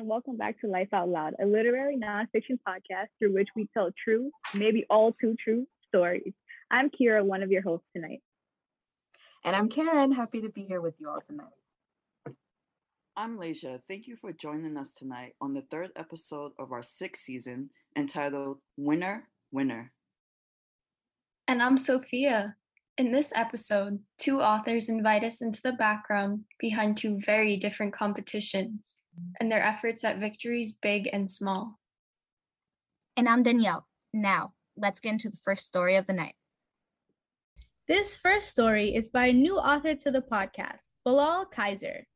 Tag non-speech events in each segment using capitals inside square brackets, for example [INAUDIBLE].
and welcome back to Life Out Loud, a literary nonfiction podcast through which we tell true, maybe all too true stories. I'm Kira, one of your hosts tonight. And I'm Karen, happy to be here with you all tonight. I'm Leisha. Thank you for joining us tonight on the third episode of our sixth season entitled Winner, Winner. And I'm Sophia. In this episode, two authors invite us into the background behind two very different competitions and their efforts at victories big and small. And I'm Danielle. Now, let's get into the first story of the night. This first story is by a new author to the podcast, Bilal Kaiser.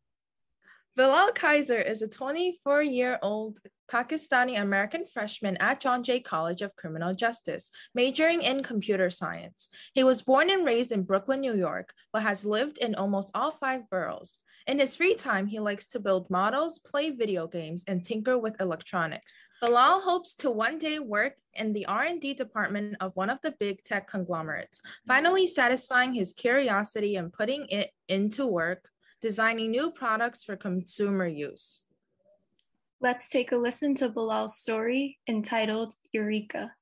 Bilal Kaiser is a 24 year old Pakistani American freshman at John Jay College of Criminal Justice, majoring in computer science. He was born and raised in Brooklyn, New York, but has lived in almost all five boroughs. In his free time, he likes to build models, play video games, and tinker with electronics. Bilal hopes to one day work in the R&D department of one of the big tech conglomerates, finally satisfying his curiosity and putting it into work designing new products for consumer use. Let's take a listen to Bilal's story entitled Eureka.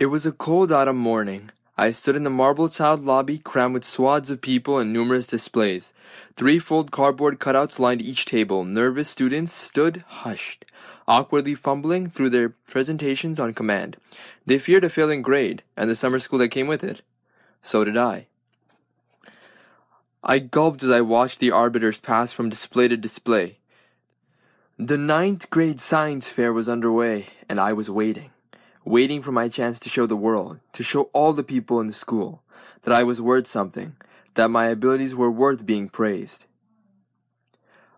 It was a cold autumn morning. I stood in the marble tiled lobby crammed with swaths of people and numerous displays. Three-fold cardboard cutouts lined each table. Nervous students stood hushed, awkwardly fumbling through their presentations on command. They feared a failing grade and the summer school that came with it. So did I. I gulped as I watched the arbiters pass from display to display. The ninth grade science fair was underway, and I was waiting. Waiting for my chance to show the world, to show all the people in the school, that I was worth something, that my abilities were worth being praised.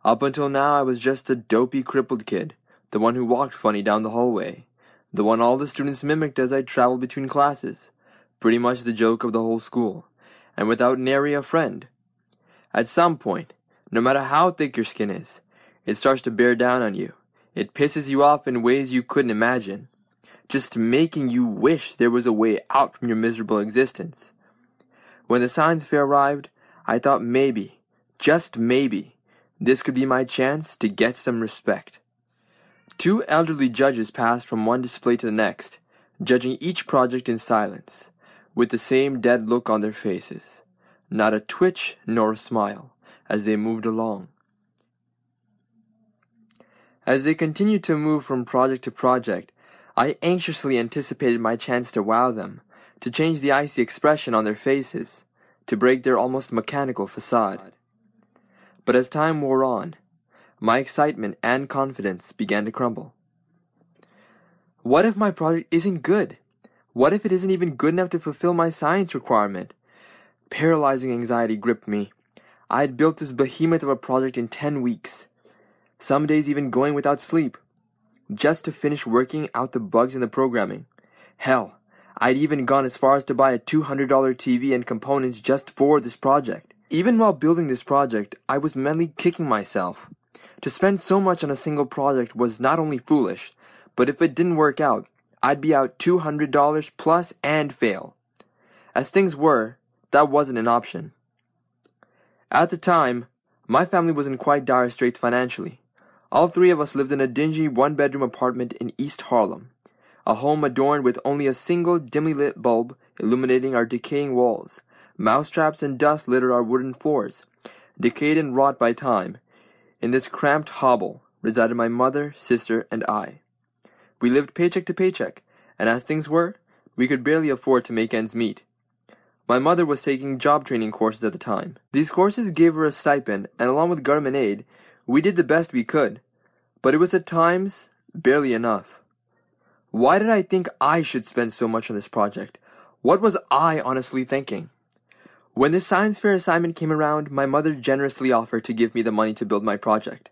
Up until now, I was just a dopey, crippled kid, the one who walked funny down the hallway, the one all the students mimicked as I traveled between classes, pretty much the joke of the whole school, and without nary a friend. At some point, no matter how thick your skin is, it starts to bear down on you. It pisses you off in ways you couldn't imagine, just making you wish there was a way out from your miserable existence. When the science fair arrived, I thought maybe, just maybe, this could be my chance to get some respect. Two elderly judges passed from one display to the next, judging each project in silence, with the same dead look on their faces not a twitch nor a smile, as they moved along. As they continued to move from project to project, I anxiously anticipated my chance to wow them, to change the icy expression on their faces, to break their almost mechanical facade. But as time wore on, my excitement and confidence began to crumble. What if my project isn't good? What if it isn't even good enough to fulfill my science requirement? Paralyzing anxiety gripped me. I had built this behemoth of a project in 10 weeks, some days even going without sleep, just to finish working out the bugs in the programming. Hell, I'd even gone as far as to buy a $200 TV and components just for this project. Even while building this project, I was mentally kicking myself. To spend so much on a single project was not only foolish, but if it didn't work out, I'd be out $200 plus and fail. As things were, that wasn't an option. At the time, my family was in quite dire straits financially. All three of us lived in a dingy one bedroom apartment in East Harlem, a home adorned with only a single dimly lit bulb illuminating our decaying walls. Mousetraps and dust littered our wooden floors. Decayed and rot by time, in this cramped hovel resided my mother, sister, and I. We lived paycheck to paycheck, and as things were, we could barely afford to make ends meet. My mother was taking job training courses at the time. These courses gave her a stipend, and along with government aid, we did the best we could. But it was at times barely enough. Why did I think I should spend so much on this project? What was I honestly thinking? When the science fair assignment came around, my mother generously offered to give me the money to build my project.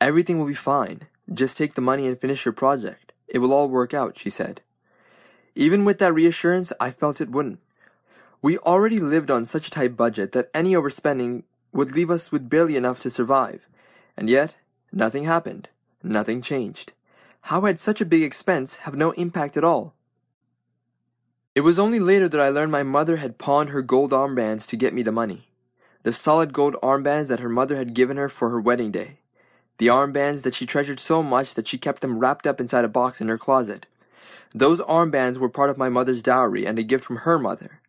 Everything will be fine. Just take the money and finish your project. It will all work out, she said. Even with that reassurance, I felt it wouldn't. We already lived on such a tight budget that any overspending would leave us with barely enough to survive. And yet, nothing happened. Nothing changed. How had such a big expense have no impact at all? It was only later that I learned my mother had pawned her gold armbands to get me the money. The solid gold armbands that her mother had given her for her wedding day. The armbands that she treasured so much that she kept them wrapped up inside a box in her closet. Those armbands were part of my mother's dowry and a gift from her mother.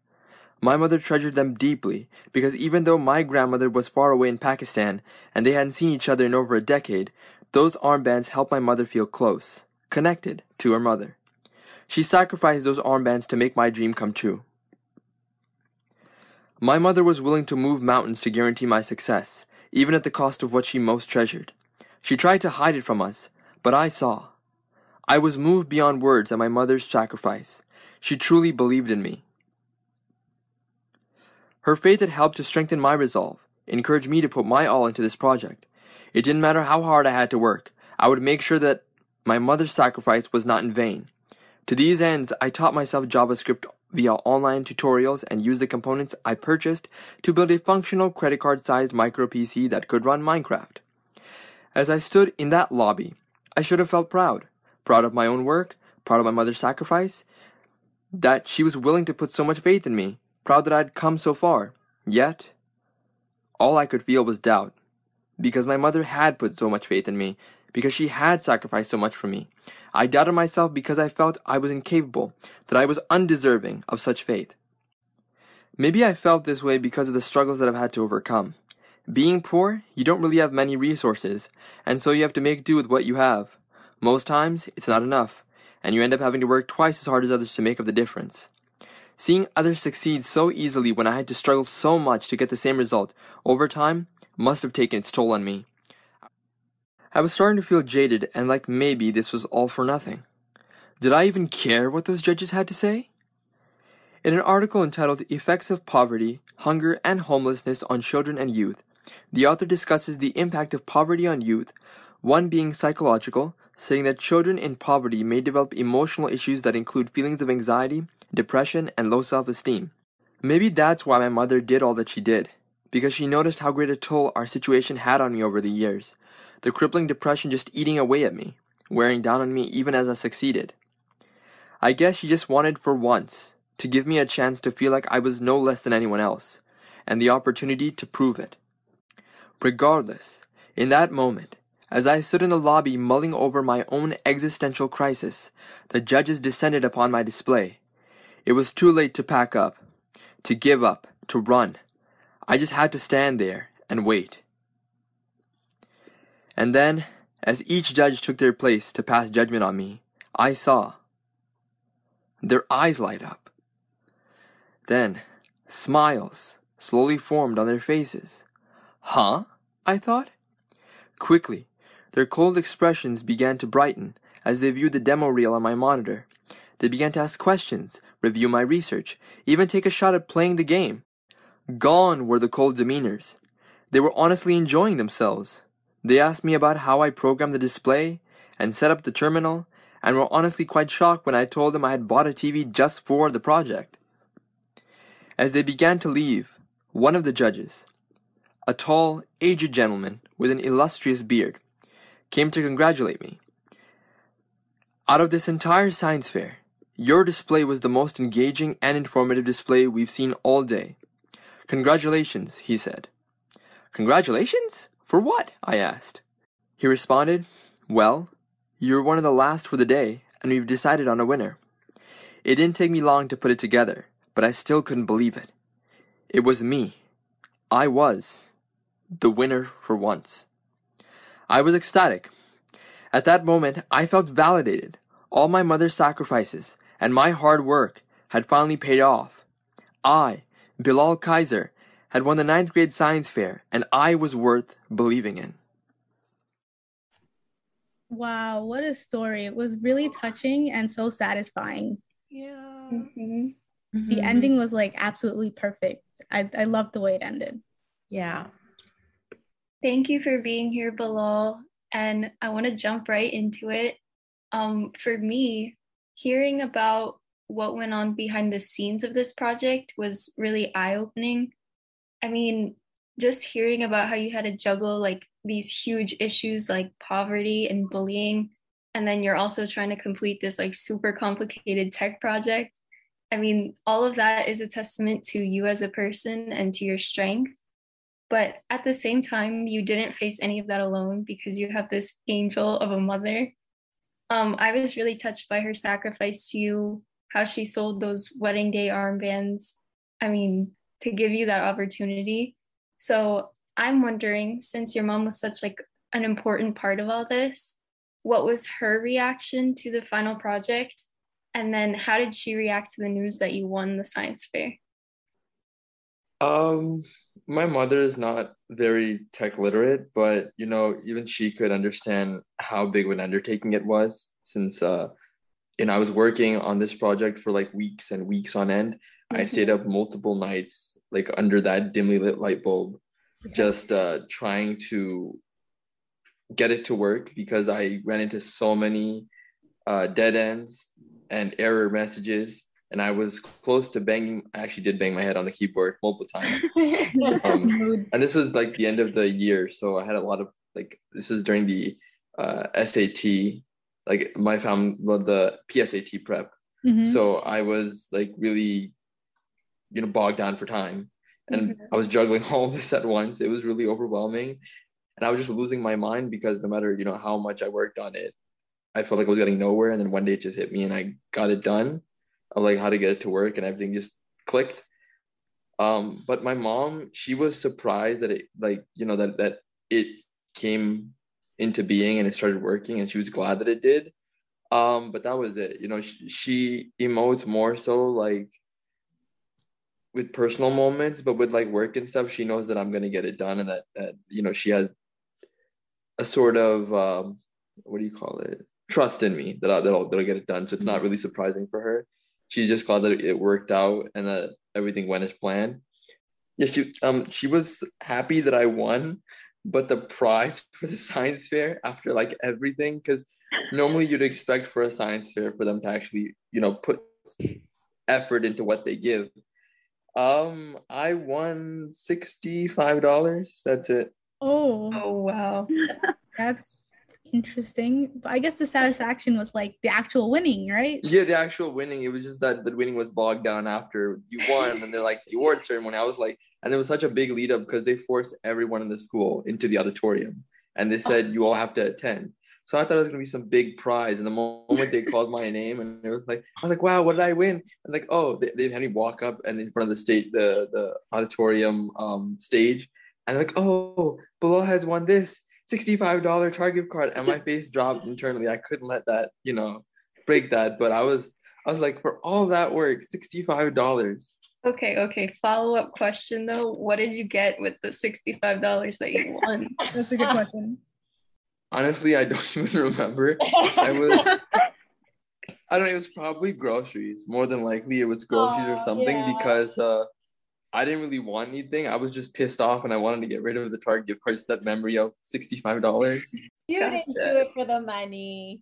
My mother treasured them deeply because even though my grandmother was far away in Pakistan and they hadn't seen each other in over a decade, those armbands helped my mother feel close, connected to her mother. She sacrificed those armbands to make my dream come true. My mother was willing to move mountains to guarantee my success, even at the cost of what she most treasured. She tried to hide it from us, but I saw. I was moved beyond words at my mother's sacrifice. She truly believed in me. Her faith had helped to strengthen my resolve, encouraged me to put my all into this project. It didn't matter how hard I had to work, I would make sure that my mother's sacrifice was not in vain. To these ends, I taught myself JavaScript via online tutorials and used the components I purchased to build a functional credit card sized micro PC that could run Minecraft. As I stood in that lobby, I should have felt proud. Proud of my own work, proud of my mother's sacrifice, that she was willing to put so much faith in me, proud that I'd come so far. Yet, all I could feel was doubt. Because my mother had put so much faith in me, because she had sacrificed so much for me. I doubted myself because I felt I was incapable, that I was undeserving of such faith. Maybe I felt this way because of the struggles that I've had to overcome. Being poor, you don't really have many resources, and so you have to make do with what you have. Most times, it's not enough, and you end up having to work twice as hard as others to make up the difference. Seeing others succeed so easily when I had to struggle so much to get the same result over time must have taken its toll on me. I was starting to feel jaded and like maybe this was all for nothing. Did I even care what those judges had to say? In an article entitled Effects of Poverty, Hunger, and Homelessness on Children and Youth, the author discusses the impact of poverty on youth, one being psychological, saying that children in poverty may develop emotional issues that include feelings of anxiety, depression, and low self esteem. Maybe that's why my mother did all that she did, because she noticed how great a toll our situation had on me over the years, the crippling depression just eating away at me, wearing down on me even as I succeeded. I guess she just wanted for once to give me a chance to feel like I was no less than anyone else, and the opportunity to prove it. Regardless, in that moment, as I stood in the lobby mulling over my own existential crisis, the judges descended upon my display. It was too late to pack up, to give up, to run. I just had to stand there and wait. And then, as each judge took their place to pass judgment on me, I saw their eyes light up. Then, smiles slowly formed on their faces. Huh? I thought. Quickly, their cold expressions began to brighten as they viewed the demo reel on my monitor. They began to ask questions, review my research, even take a shot at playing the game. Gone were the cold demeanors. They were honestly enjoying themselves. They asked me about how I programmed the display and set up the terminal, and were honestly quite shocked when I told them I had bought a TV just for the project. As they began to leave, one of the judges, a tall, aged gentleman with an illustrious beard, came to congratulate me. Out of this entire science fair, your display was the most engaging and informative display we've seen all day. Congratulations, he said. Congratulations? For what? I asked. He responded, Well, you're one of the last for the day, and we've decided on a winner. It didn't take me long to put it together, but I still couldn't believe it. It was me. I was the winner for once. I was ecstatic. At that moment, I felt validated. All my mother's sacrifices and my hard work had finally paid off. I, Bilal Kaiser, had won the ninth grade science fair, and I was worth believing in. Wow, what a story. It was really touching and so satisfying. Yeah. Mm-hmm. The ending was like absolutely perfect. I, I love the way it ended. Yeah. Thank you for being here, Bilal. And I want to jump right into it. Um, for me, hearing about what went on behind the scenes of this project was really eye opening. I mean, just hearing about how you had to juggle like these huge issues like poverty and bullying, and then you're also trying to complete this like super complicated tech project. I mean, all of that is a testament to you as a person and to your strength. But at the same time, you didn't face any of that alone because you have this angel of a mother. Um, I was really touched by her sacrifice to you, how she sold those wedding day armbands. I mean, to give you that opportunity. So I'm wondering, since your mom was such like an important part of all this, what was her reaction to the final project? And then how did she react to the news that you won the science fair? Um, my mother is not very tech literate, but you know, even she could understand how big of an undertaking it was since uh and I was working on this project for like weeks and weeks on end. Mm-hmm. I stayed up multiple nights like under that dimly lit light bulb okay. just uh trying to get it to work because I ran into so many uh dead ends and error messages and I was close to banging. I actually did bang my head on the keyboard multiple times. [LAUGHS] um, and this was like the end of the year, so I had a lot of like. This is during the uh, SAT, like my fam, well, the PSAT prep. Mm-hmm. So I was like really, you know, bogged down for time, and mm-hmm. I was juggling [LAUGHS] all of this at once. It was really overwhelming, and I was just losing my mind because no matter you know how much I worked on it, I felt like I was getting nowhere. And then one day it just hit me, and I got it done of like how to get it to work and everything just clicked. Um, but my mom, she was surprised that it like, you know, that that it came into being and it started working and she was glad that it did. Um, but that was it. You know, she, she emotes more so like with personal moments, but with like work and stuff, she knows that I'm gonna get it done and that that you know she has a sort of um, what do you call it? Trust in me that I'll, that I'll, that I'll get it done. So it's not really surprising for her she's just glad that it worked out and that everything went as planned. Yeah, she um she was happy that I won, but the prize [LAUGHS] for the science fair after like everything, because normally you'd expect for a science fair for them to actually, you know, put effort into what they give. Um, I won $65. That's it. Oh. Oh wow. [LAUGHS] That's interesting. But I guess the satisfaction was like the actual winning, right? Yeah, the actual winning. It was just that the winning was bogged down after you won, and they're like the award ceremony. I was like, and it was such a big lead up because they forced everyone in the school into the auditorium, and they said oh. you all have to attend. So I thought it was gonna be some big prize. And the moment they called my name, and it was like, I was like, wow, what did I win? And like, oh, they, they had me walk up and in front of the state, the the auditorium um stage, and like, oh, Bilal has won this $65 Target card and my [LAUGHS] face dropped internally. I couldn't let that, you know, break that. But I was I was like, for all that work, $65. Okay, okay. Follow up question though. What did you get with the $65 that you won? [LAUGHS] That's a good question. Honestly, I don't [LAUGHS] even remember. I was I don't know, it was probably groceries. More than likely it was groceries or something yeah. because uh I didn't really want anything. I was just pissed off and I wanted to get rid of the Target gift card. That memory of $65. [LAUGHS] You gotcha. didn't do it for the money.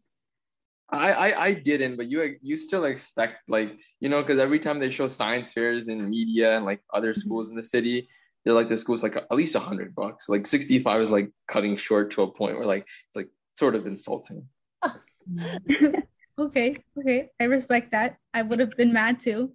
I, I I didn't, but you you still expect like you know because every time they show science fairs in media and like other mm-hmm. schools in the city, they're like the school's like at least a hundred bucks. Like sixty five is like cutting short to a point where like it's like sort of insulting. [LAUGHS] okay, okay, I respect that. I would have been mad too.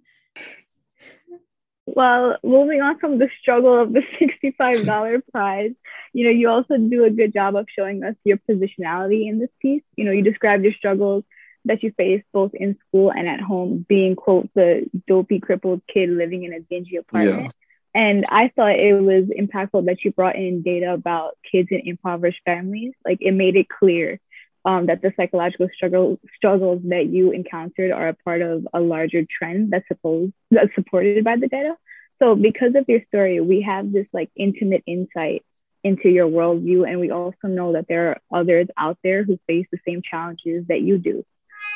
Well, moving on from the struggle of the [LAUGHS] $65 prize, you know, you also do a good job of showing us your positionality in this piece. You know, you describe your struggles that you faced both in school and at home, being, quote, the dopey, crippled kid living in a dingy apartment. Yeah. And I thought it was impactful that you brought in data about kids in impoverished families. Like it made it clear um, that the psychological struggle struggles that you encountered are a part of a larger trend that's supposed that's supported by the data. So because of your story, we have this like intimate insight into your worldview, and we also know that there are others out there who face the same challenges that you do.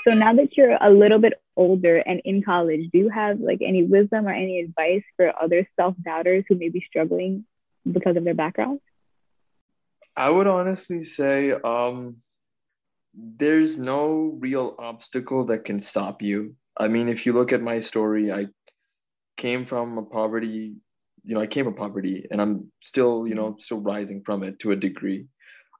So now that you're a little bit older and in college, do you have like any wisdom or any advice for other self-doubters who may be struggling because of their background? I would honestly say um, there's no real obstacle that can stop you. I mean, if you look at my story, I came from a poverty, you know, I came from poverty and I'm still, you know, still rising from it to a degree.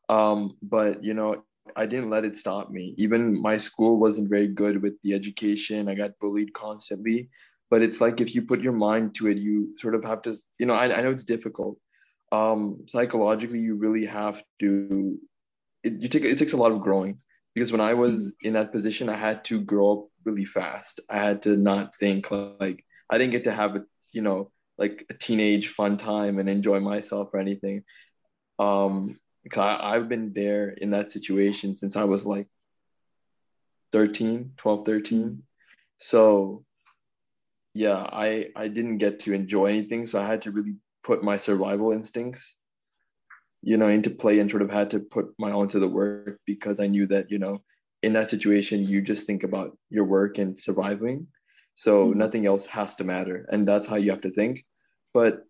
Um, but, you know, I didn't let it stop me. Even my school wasn't very good with the education. I got bullied constantly. But it's like if you put your mind to it, you sort of have to, you know, I, I know it's difficult. Um, psychologically, you really have to, it, you take, it takes a lot of growing because when I was in that position, I had to grow up really fast. I had to not think like, I didn't get to have a, you know, like a teenage fun time and enjoy myself or anything. Um, because I, I've been there in that situation since I was like 13, 12, 13. So yeah, I I didn't get to enjoy anything. So I had to really put my survival instincts, you know, into play and sort of had to put my own to the work because I knew that, you know, in that situation you just think about your work and surviving. So mm-hmm. nothing else has to matter. And that's how you have to think. But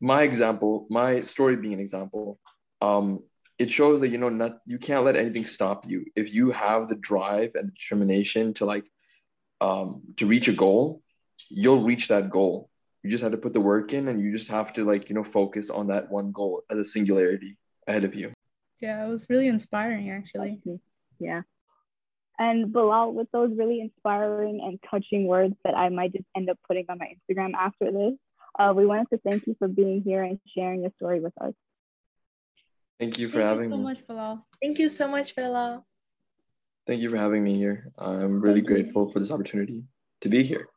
my example, my story being an example, um, it shows that you know not you can't let anything stop you if you have the drive and determination to like um, to reach a goal you'll reach that goal you just have to put the work in and you just have to like you know focus on that one goal as a singularity ahead of you yeah it was really inspiring actually yeah and Bilal, with those really inspiring and touching words that I might just end up putting on my Instagram after this, uh, we wanted to thank you for being here and sharing your story with us. Thank you for Thank having you so me. much, Bilal. Thank you so much, Bilal. Thank you for having me here. I'm really Thank grateful you. for this opportunity to be here.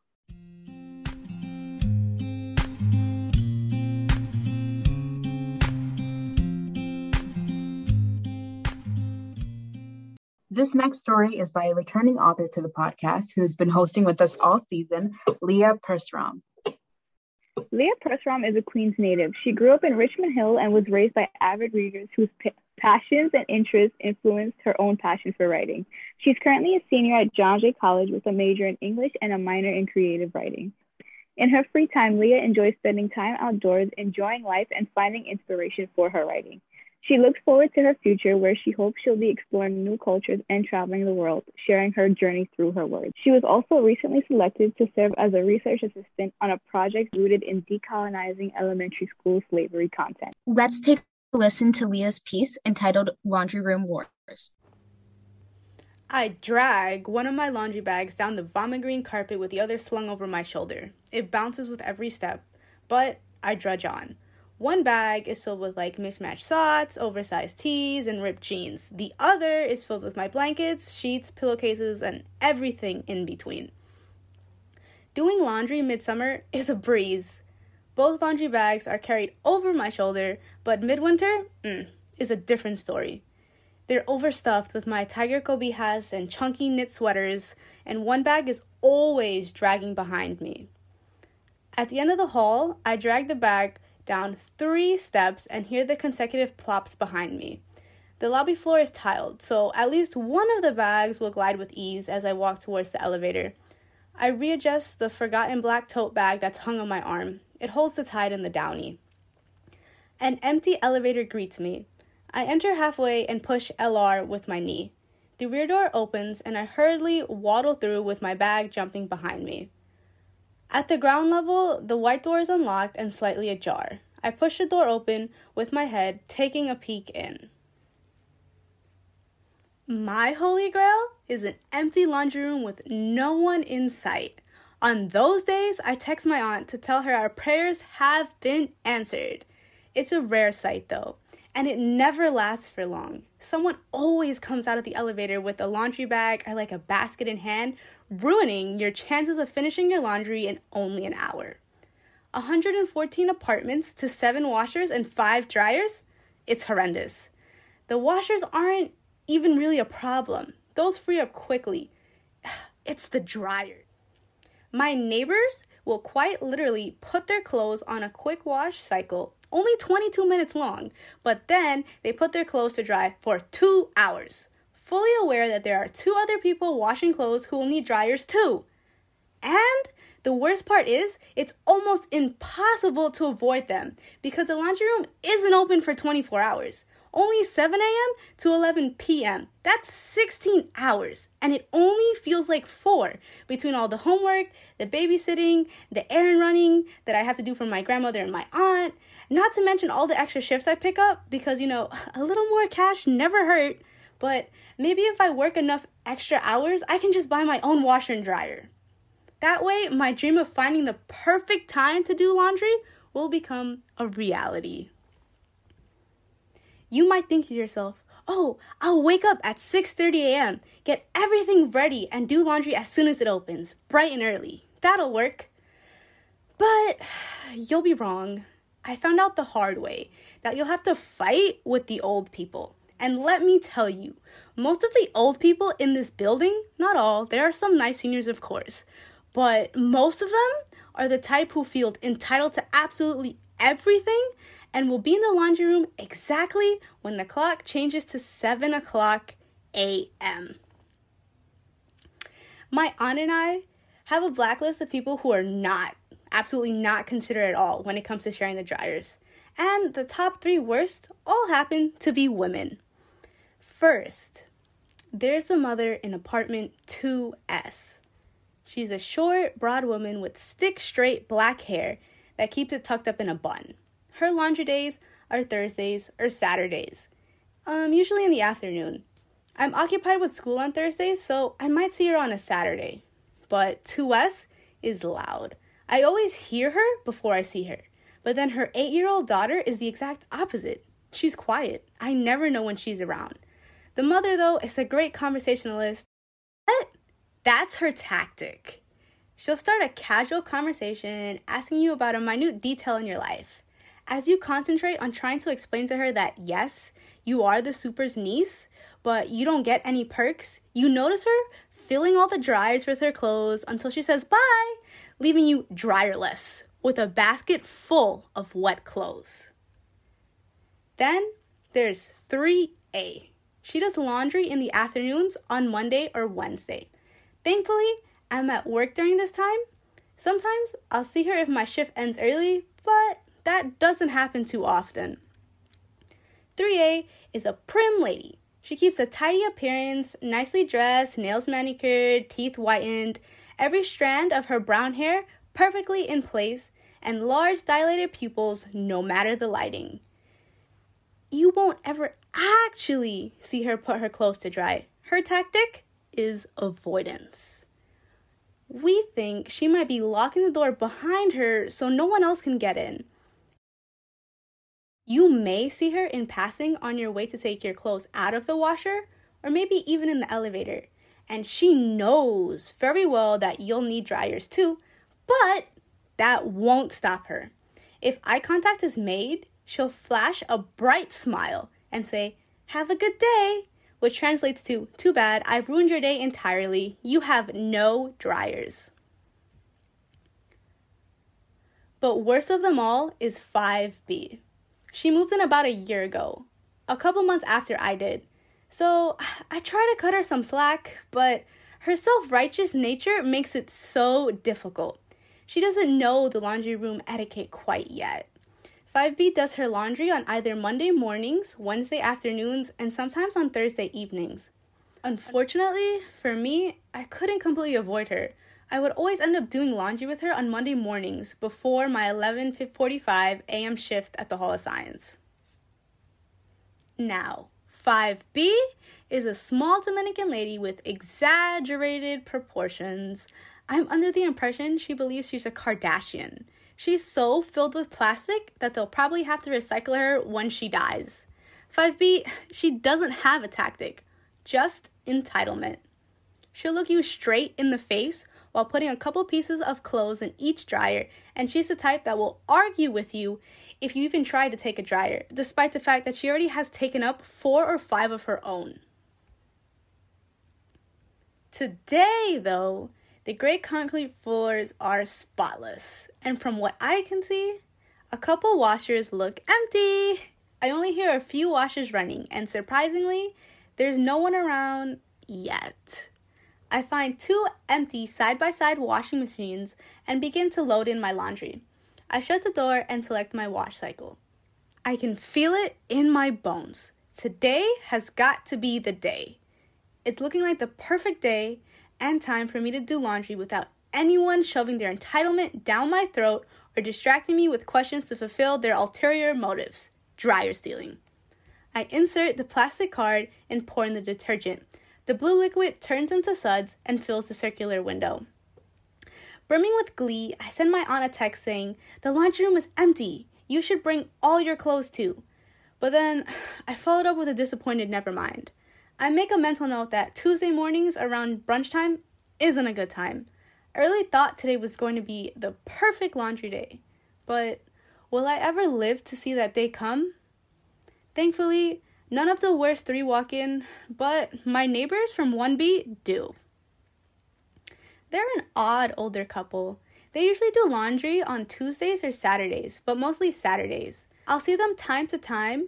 This next story is by a returning author to the podcast who has been hosting with us all season, Leah Persram. Leah Persram is a Queens native. She grew up in Richmond Hill and was raised by avid readers whose p- passions and interests influenced her own passion for writing. She's currently a senior at John Jay College with a major in English and a minor in creative writing. In her free time, Leah enjoys spending time outdoors, enjoying life, and finding inspiration for her writing. She looks forward to her future where she hopes she'll be exploring new cultures and traveling the world, sharing her journey through her words. She was also recently selected to serve as a research assistant on a project rooted in decolonizing elementary school slavery content. Let's take a listen to Leah's piece entitled Laundry Room Wars. I drag one of my laundry bags down the vomit green carpet with the other slung over my shoulder. It bounces with every step, but I drudge on. One bag is filled with like mismatched socks, oversized tees, and ripped jeans. The other is filled with my blankets, sheets, pillowcases, and everything in between. Doing laundry midsummer [LAUGHS] is a breeze. Both laundry bags are carried over my shoulder, but midwinter mm, is a different story. They're overstuffed with my tiger Kobe hats and chunky knit sweaters, and one bag is always dragging behind me. At the end of the hall, I drag the bag down three steps and hear the consecutive plops behind me. The lobby floor is tiled, so at least one of the bags will glide with ease as I walk towards the elevator. I readjust the forgotten black tote bag that's hung on my arm. It holds the tide in the downy. An empty elevator greets me. I enter halfway and push LR with my knee. The rear door opens and I hurriedly waddle through with my bag jumping behind me. At the ground level, the white door is unlocked and slightly ajar. I push the door open with my head, taking a peek in. My holy grail is an empty laundry room with no one in sight. On those days, I text my aunt to tell her our prayers have been answered. It's a rare sight though, and it never lasts for long. Someone always comes out of the elevator with a laundry bag or like a basket in hand, ruining your chances of finishing your laundry in only an hour. 114 apartments to 7 washers and 5 dryers? It's horrendous. The washers aren't even really a problem, those free up quickly. [SIGHS] It's the dryer. My neighbors will quite literally put their clothes on a quick wash cycle, only 22 minutes long, but then they put their clothes to dry for two hours. Fully aware that there are two other people washing clothes who will need dryers too. And the worst part is, it's almost impossible to avoid them because the laundry room isn't open for 24 hours. Only 7 a.m. to 11 p.m. That's 16 hours, and it only feels like four between all the homework, the babysitting, the errand running that I have to do for my grandmother and my aunt, not to mention all the extra shifts I pick up because, you know, [LAUGHS] a little more cash never hurt. But maybe if I work enough extra hours, I can just buy my own washer and dryer. That way, my dream of finding the perfect time to do laundry will become a reality. You might think to yourself, "Oh, I'll wake up at 6:30 a.m., get everything ready and do laundry as soon as it opens, bright and early. That'll work." But [SIGHS] you'll be wrong. I found out the hard way that you'll have to fight with the old people. And let me tell you, most of the old people in this building, not all, there are some nice seniors, of course, but most of them are the type who feel entitled to absolutely everything and will be in the laundry room exactly when the clock changes to 7 o'clock a.m. My aunt and I have a blacklist of people who are not, absolutely not considered at all when it comes to sharing the dryers. And the top three worst all happen to be women. First, there's a mother in apartment 2S. She's a short, broad woman with stick straight black hair that keeps it tucked up in a bun. Her laundry days are Thursdays or Saturdays, um, usually in the afternoon. I'm occupied with school on Thursdays, so I might see her on a Saturday. But 2S is loud. I always hear her before I see her. But then her eight year old daughter is the exact opposite. She's quiet. I never know when she's around. The mother, though, is a great conversationalist. But that's her tactic. She'll start a casual conversation asking you about a minute detail in your life. As you concentrate on trying to explain to her that yes, you are the super's niece, but you don't get any perks, you notice her filling all the dryers with her clothes until she says bye, leaving you dryerless with a basket full of wet clothes. Then there's 3A. She does laundry in the afternoons on Monday or Wednesday. Thankfully, I'm at work during this time. Sometimes I'll see her if my shift ends early, but that doesn't happen too often. 3A is a prim lady. She keeps a tidy appearance, nicely dressed, nails manicured, teeth whitened, every strand of her brown hair perfectly in place, and large dilated pupils no matter the lighting you won't ever actually see her put her clothes to dry. Her tactic is avoidance. We think she might be locking the door behind her so no one else can get in. You may see her in passing on your way to take your clothes out of the washer, or maybe even in the elevator. And she knows very well that you'll need dryers too, but that won't stop her. If eye contact is made, she'll flash a bright smile and say, Have a good day, which translates to, Too bad, I've ruined your day entirely. You have no dryers. But worst of them all is 5B. She moved in about a year ago, a couple months after I did. So [SIGHS] I try to cut her some slack, but her self righteous nature makes it so difficult. She doesn't know the laundry room etiquette quite yet. 5B does her laundry on either Monday mornings, Wednesday afternoons, and sometimes on Thursday evenings. Unfortunately, for me, I couldn't completely avoid her. I would always end up doing laundry with her on Monday mornings before my 11:45 a.m. shift at the Hall of Science. Now, 5B is a small Dominican lady with exaggerated proportions. I'm under the impression she believes she's a Kardashian. She's so filled with plastic that they'll probably have to recycle her when she dies. 5B, she doesn't have a tactic, just entitlement. She'll look you straight in the face while putting a couple pieces of clothes in each dryer, and she's the type that will argue with you if you even try to take a dryer, despite the fact that she already has taken up four or five of her own. Today, though, the gray concrete floors are spotless, and from what I can see, a couple washers look empty. I only hear a few washers running, and surprisingly, There's no one around yet. I find two empty side by side washing machines and begin to load in my laundry. I shut the door and select my wash cycle. I can feel it in my bones. Today has got to be the day. It's looking like the perfect day and time for me to do laundry without anyone shoving their entitlement down my throat or distracting me with questions to fulfill their ulterior motives dryer stealing. I insert the plastic card and pour in the detergent. The blue liquid turns into suds and fills the circular window. Brimming with glee, I send my aunt a text saying, The laundry room is empty. You should bring all your clothes too. But then [SIGHS] I followed up with a disappointed never mind. I make a mental note that Tuesday mornings around brunch time isn't a good time. I really thought today was going to be the perfect laundry day. But will I ever live to see that day come? Thankfully, none of the worst three walk in, but my neighbors from 1B do. They're an odd older couple. They usually do laundry on Tuesdays or Saturdays, but mostly Saturdays. I'll see them time to time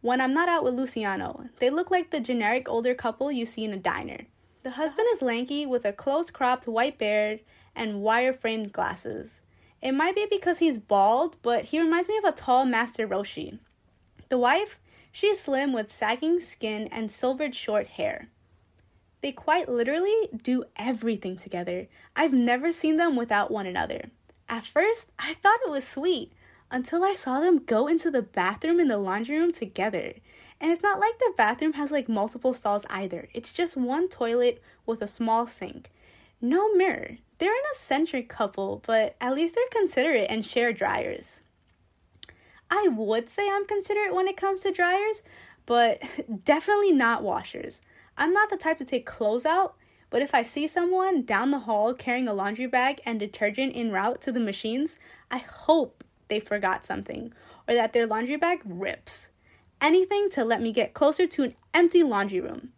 when I'm not out with Luciano. They look like the generic older couple you see in a diner. The husband is lanky with a close cropped white beard and wire framed glasses. It might be because he's bald, but he reminds me of a tall Master Roshi. The wife, she's slim with sagging skin and silvered short hair. They quite literally do everything together. I've never seen them without one another. At first, I thought it was sweet until I saw them go into the bathroom and the laundry room together. And it's not like the bathroom has like multiple stalls either. It's just one toilet with a small sink. No mirror. They're an eccentric couple, but at least they're considerate and share dryers. I would say I'm considerate when it comes to dryers, but [LAUGHS] definitely not washers. I'm not the type to take clothes out, but if I see someone down the hall carrying a laundry bag and detergent en route to the machines, I hope they forgot something or that their laundry bag rips. Anything to let me get closer to an empty laundry room.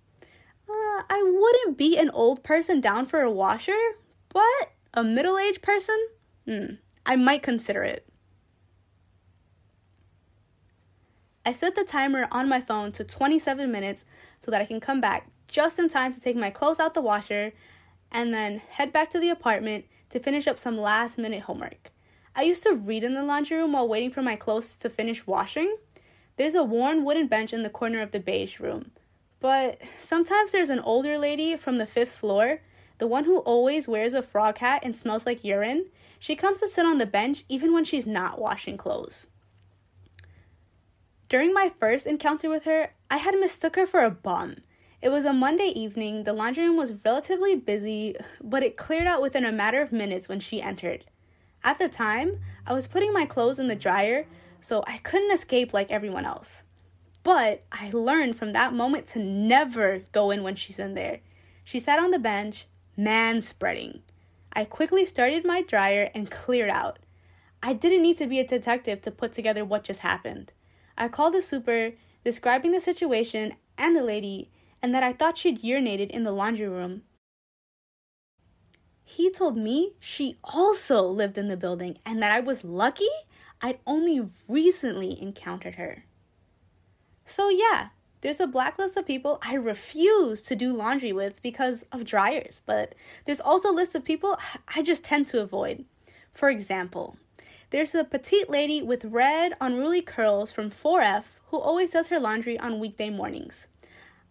Uh, I wouldn't beat an old person down for a washer, but a middle aged person? Hmm, I might consider it. I set the timer on my phone to 27 minutes so that I can come back just in time to take my clothes out the washer and then head back to the apartment to finish up some last minute homework. I used to read in the laundry room while waiting for my clothes to finish washing. There's a worn wooden bench in the corner of the beige room. But sometimes there's an older lady from the fifth floor, the one who always wears a frog hat and smells like urine. She comes to sit on the bench even when she's not washing clothes. During my first encounter with her, I had mistook her for a bum. It was a Monday evening, the laundry room was relatively busy, but it cleared out within a matter of minutes when she entered. At the time, I was putting my clothes in the dryer, so I couldn't escape like everyone else. But I learned from that moment to never go in when she's in there. She sat on the bench, man spreading. I quickly started my dryer and cleared out. I didn't need to be a detective to put together what just happened. I called the super, describing the situation and the lady, and that I thought she'd urinated in the laundry room. He told me she also lived in the building and that I was lucky I'd only recently encountered her. So, yeah, there's a blacklist of people I refuse to do laundry with because of dryers, but there's also a list of people I just tend to avoid. For example, there's a petite lady with red, unruly curls from 4F who always does her laundry on weekday mornings.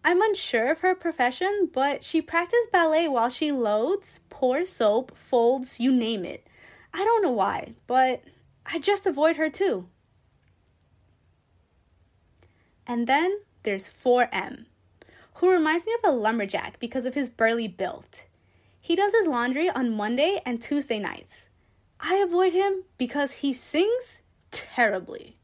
I'm unsure of her profession, but she practiced ballet while she loads, pours soap, folds, you name it. I don't know why, but I just avoid her too. And then there's 4M, who reminds me of a lumberjack because of his burly build. He does his laundry on Monday and Tuesday nights. I avoid him because he sings terribly.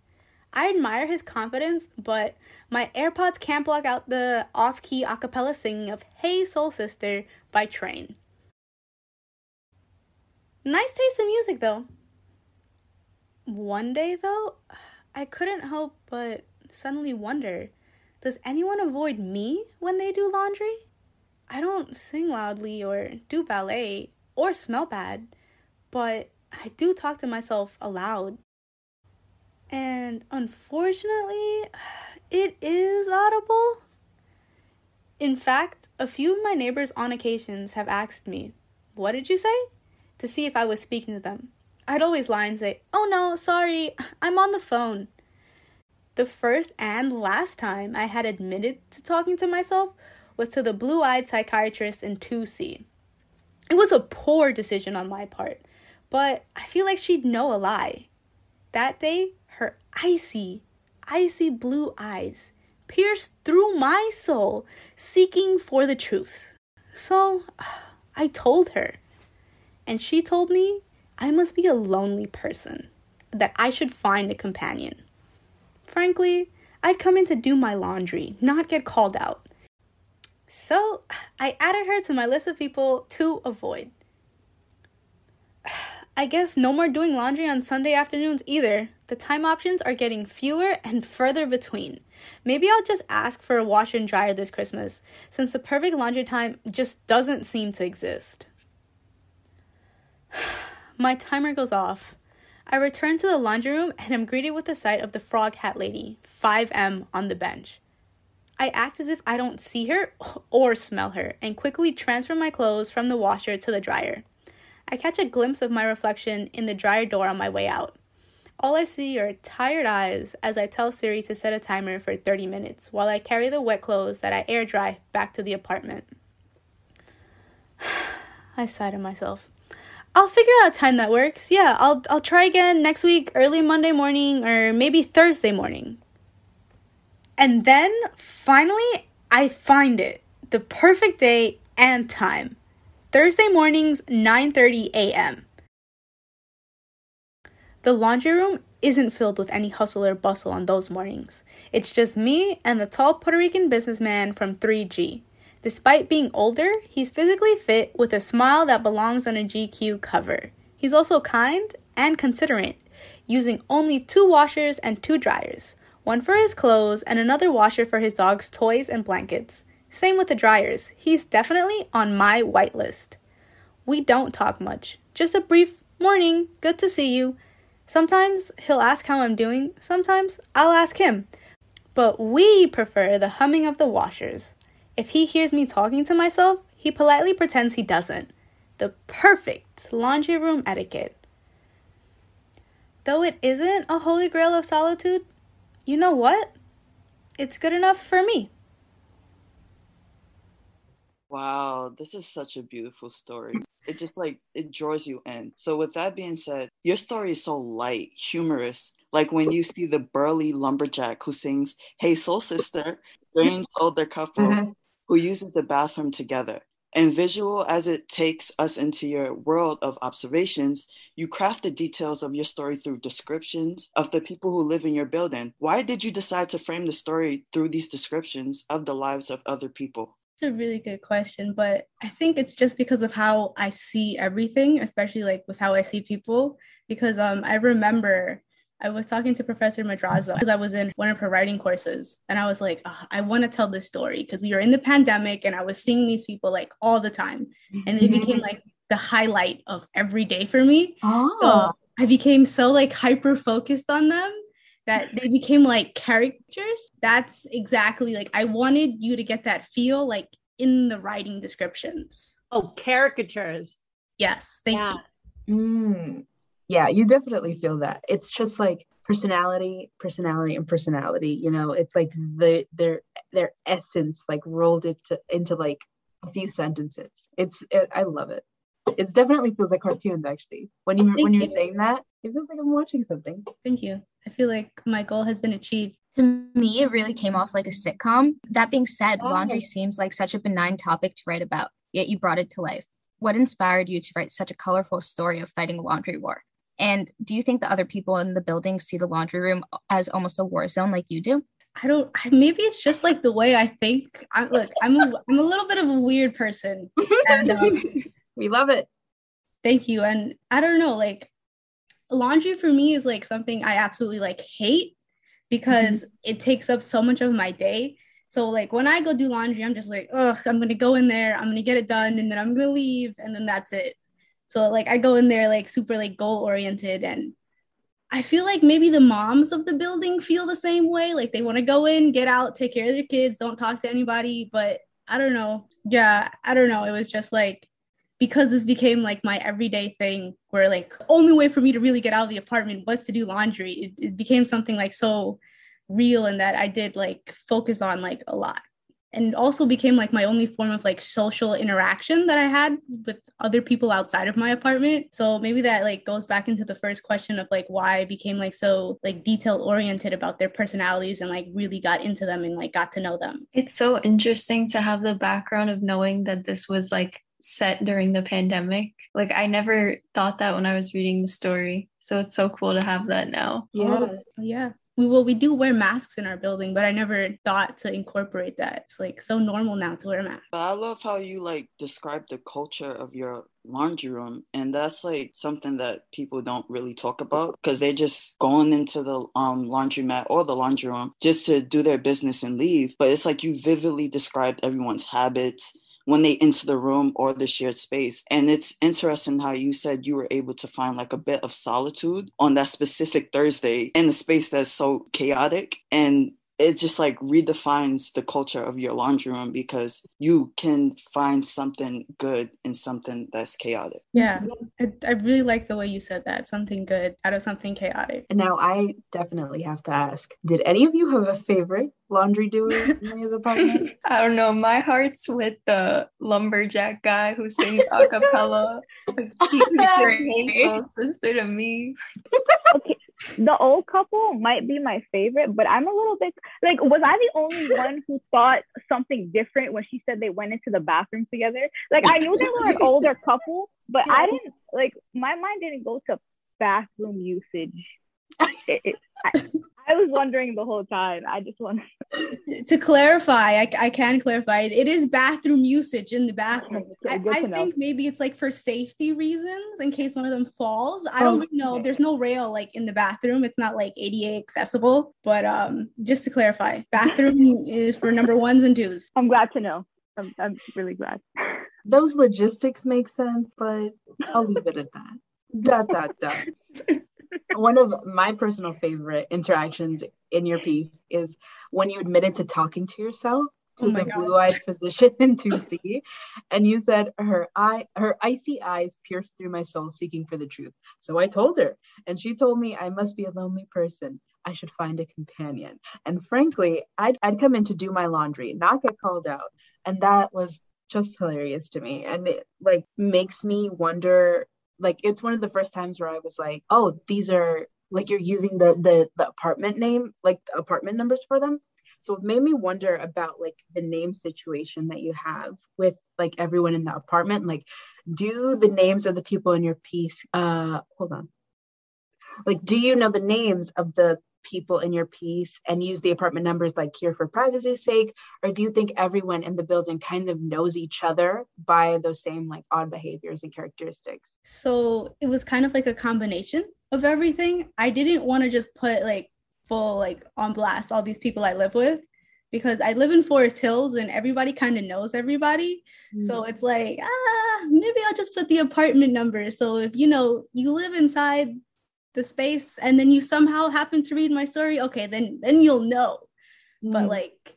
I admire his confidence, but my AirPods can't block out the off key a cappella singing of Hey Soul Sister by Train. Nice taste in music, though. One day, though, I couldn't help but suddenly wonder does anyone avoid me when they do laundry? I don't sing loudly or do ballet or smell bad, but I do talk to myself aloud. And unfortunately, it is audible. In fact, a few of my neighbors on occasions have asked me, What did you say? to see if I was speaking to them. I'd always lie and say, Oh no, sorry, I'm on the phone. The first and last time I had admitted to talking to myself was to the blue eyed psychiatrist in 2C. It was a poor decision on my part, but I feel like she'd know a lie. That day, her icy, icy blue eyes pierced through my soul, seeking for the truth. So [SIGHS] I told her, and she told me I must be a lonely person, that I should find a companion. Frankly, I'd come in to do my laundry, not get called out. So [SIGHS] I added her to my list of people to avoid. I guess no more doing laundry on Sunday afternoons either. The time options are getting fewer and further between. Maybe I'll just ask for a washer and dryer this Christmas, since the perfect laundry time just doesn't seem to exist. [SIGHS] My timer goes off. I return to the laundry room and am greeted with the sight of the frog hat lady, 5M, on the bench. I act as if I don't see her or smell her and quickly transfer my clothes from the washer to the dryer. I catch a glimpse of my reflection in the dryer door on my way out. All I see are tired eyes as I tell Siri to set a timer for 30 minutes while I carry the wet clothes that I air dry back to the apartment. [SIGHS] I sigh to myself. I'll figure out a time that works. Yeah, I'll I'll try again next week, early Monday morning or maybe Thursday morning. And then finally I find it. The perfect day and time. Thursday mornings 9:30 a.m. The laundry room isn't filled with any hustle or bustle on those mornings. It's just me and the tall Puerto Rican businessman from 3G. Despite being older, he's physically fit with a smile that belongs on a GQ cover. He's also kind and considerate, using only two washers and two dryers one for his clothes and another washer for his dog's toys and blankets. Same with the dryers. He's definitely on my white list. We don't talk much, just a brief morning, good to see you. Sometimes he'll ask how I'm doing, sometimes I'll ask him. But we prefer the humming of the washers. If he hears me talking to myself, he politely pretends he doesn't. The perfect laundry room etiquette. Though it isn't a holy grail of solitude, you know what? It's good enough for me. Wow, this is such a beautiful story. It just like it draws you in. So with that being said, your story is so light, humorous. Like when you see the burly lumberjack who sings "Hey Soul Sister," strange older couple mm-hmm who uses the bathroom together. And visual as it takes us into your world of observations, you craft the details of your story through descriptions of the people who live in your building. Why did you decide to frame the story through these descriptions of the lives of other people? It's a really good question, but I think it's just because of how I see everything, especially like with how I see people. Because um, I remember I was talking to Professor Madraza because I was in one of her writing courses, and I was like, oh, I want to tell this story because we were in the pandemic, and I was seeing these people like all the time, and it became like the highlight of every day for me. Oh. So I became so like hyper focused on them that they became like characters. That's exactly like I wanted you to get that feel like in the writing descriptions. Oh, caricatures. Yes, thank yeah. you. Mm yeah you definitely feel that it's just like personality personality and personality you know it's like the their their essence like rolled it to, into like a few sentences it's it, i love it it definitely feels like cartoons actually when you Thank when you're you. saying that it feels like i'm watching something Thank you. I feel like my goal has been achieved. To me, it really came off like a sitcom. That being said, oh. laundry seems like such a benign topic to write about, yet you brought it to life. What inspired you to write such a colorful story of fighting a laundry war? And do you think the other people in the building see the laundry room as almost a war zone like you do? I don't. Maybe it's just like the way I think. I, look, I'm a, I'm a little bit of a weird person, [LAUGHS] and um, we love it. Thank you. And I don't know, like laundry for me is like something I absolutely like hate because mm-hmm. it takes up so much of my day. So like when I go do laundry, I'm just like, oh, I'm gonna go in there, I'm gonna get it done, and then I'm gonna leave, and then that's it. So like I go in there like super like goal oriented and I feel like maybe the moms of the building feel the same way. Like they want to go in, get out, take care of their kids, don't talk to anybody. But I don't know. Yeah, I don't know. It was just like because this became like my everyday thing where like only way for me to really get out of the apartment was to do laundry. It, it became something like so real and that I did like focus on like a lot. And also became like my only form of like social interaction that I had with other people outside of my apartment. So maybe that like goes back into the first question of like why I became like so like detail oriented about their personalities and like really got into them and like got to know them. It's so interesting to have the background of knowing that this was like set during the pandemic. Like I never thought that when I was reading the story. So it's so cool to have that now. Yeah. Oh, yeah we will we do wear masks in our building but i never thought to incorporate that it's like so normal now to wear a mask i love how you like describe the culture of your laundry room and that's like something that people don't really talk about because they're just going into the um laundromat or the laundry room just to do their business and leave but it's like you vividly described everyone's habits when they enter the room or the shared space. And it's interesting how you said you were able to find like a bit of solitude on that specific Thursday in a space that's so chaotic. And it just like redefines the culture of your laundry room because you can find something good in something that's chaotic. Yeah, I, I really like the way you said that something good out of something chaotic. And now I definitely have to ask did any of you have a favorite laundry doer in his apartment? [LAUGHS] I don't know. My heart's with the lumberjack guy who sings a cappella. Like, [LAUGHS] he's soul sister to me. okay the old couple might be my favorite, but I'm a little bit like, was I the only one who thought something different when she said they went into the bathroom together? Like, I knew they were an older couple, but I didn't like my mind didn't go to bathroom usage. It, it, I, I was wondering the whole time. I just want [LAUGHS] to clarify. I, I can clarify it. It is bathroom usage in the bathroom. [LAUGHS] I, I think maybe it's like for safety reasons in case one of them falls. I don't oh, know. There's no rail like in the bathroom. It's not like ADA accessible. But um, just to clarify, bathroom [LAUGHS] is for number ones and twos. I'm glad to know. I'm, I'm really glad. Those logistics make sense, but I'll leave it at that. Dot dot dot one of my personal favorite interactions in your piece is when you admitted to talking to yourself oh [LAUGHS] to oh the blue-eyed physician in 2C, and you said her eye, her icy eyes pierced through my soul, seeking for the truth. So I told her, and she told me I must be a lonely person. I should find a companion. And frankly, I'd, I'd come in to do my laundry, not get called out, and that was just hilarious to me, and it like makes me wonder like it's one of the first times where I was like, oh, these are like you're using the the the apartment name, like the apartment numbers for them. So it made me wonder about like the name situation that you have with like everyone in the apartment. Like, do the names of the people in your piece uh hold on. Like, do you know the names of the people in your piece and use the apartment numbers like here for privacy's sake? Or do you think everyone in the building kind of knows each other by those same like odd behaviors and characteristics? So it was kind of like a combination of everything. I didn't want to just put like full like on blast all these people I live with because I live in Forest Hills and everybody kind of knows everybody. Mm. So it's like, ah, maybe I'll just put the apartment number. So if you know you live inside the space and then you somehow happen to read my story okay then then you'll know. Mm. but like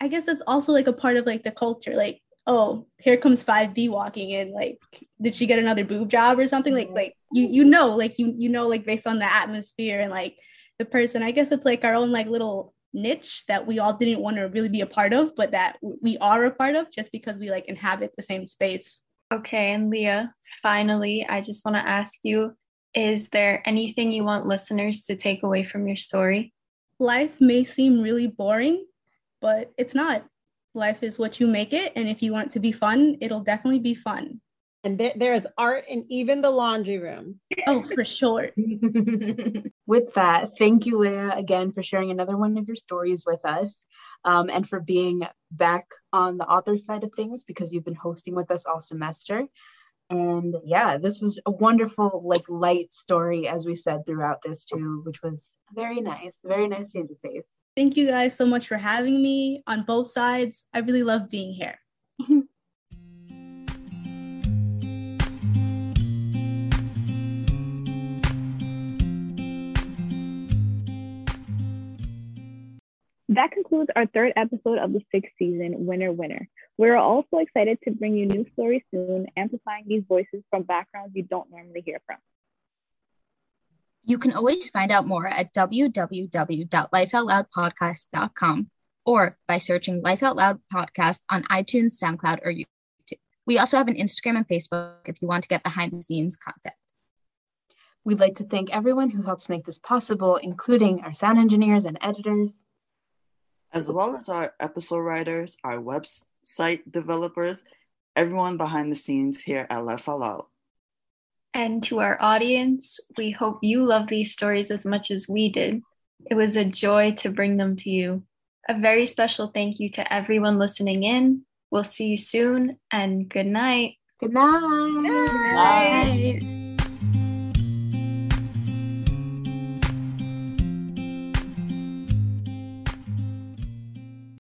i guess that's also like a part of like the culture like oh here comes 5b walking in like did she get another boob job or something? Like like you you know like you you know like based on the atmosphere and like the person. I guess it's like our own like little niche that we all didn't want to really be a part of but that we are a part of just because we like inhabit the same space. Okay and leah finally i just want to ask you is there anything you want listeners to take away from your story? Life may seem really boring, but it's not. Life is what you make it. And if you want it to be fun, it'll definitely be fun. And there, there is art in even the laundry room. Oh, for sure. [LAUGHS] with that, thank you, Leah, again for sharing another one of your stories with us. Um, and for being back on the author side of things because you've been hosting with us all semester. And yeah, this was a wonderful, like light story, as we said throughout this too, which was very nice, very nice change of pace. Thank you guys so much for having me on both sides. I really love being here. [LAUGHS] that concludes our third episode of the sixth season, Winner Winner. We're also excited to bring you new stories soon, amplifying these voices from backgrounds you don't normally hear from. You can always find out more at www.lifeoutloudpodcast.com or by searching Life Out Loud Podcast on iTunes, SoundCloud, or YouTube. We also have an Instagram and Facebook if you want to get behind the scenes content. We'd like to thank everyone who helps make this possible, including our sound engineers and editors, as well as our episode writers, our website developers, everyone behind the scenes here at Life Out And to our audience, we hope you love these stories as much as we did. It was a joy to bring them to you. A very special thank you to everyone listening in. We'll see you soon and good night. Good night. Good night.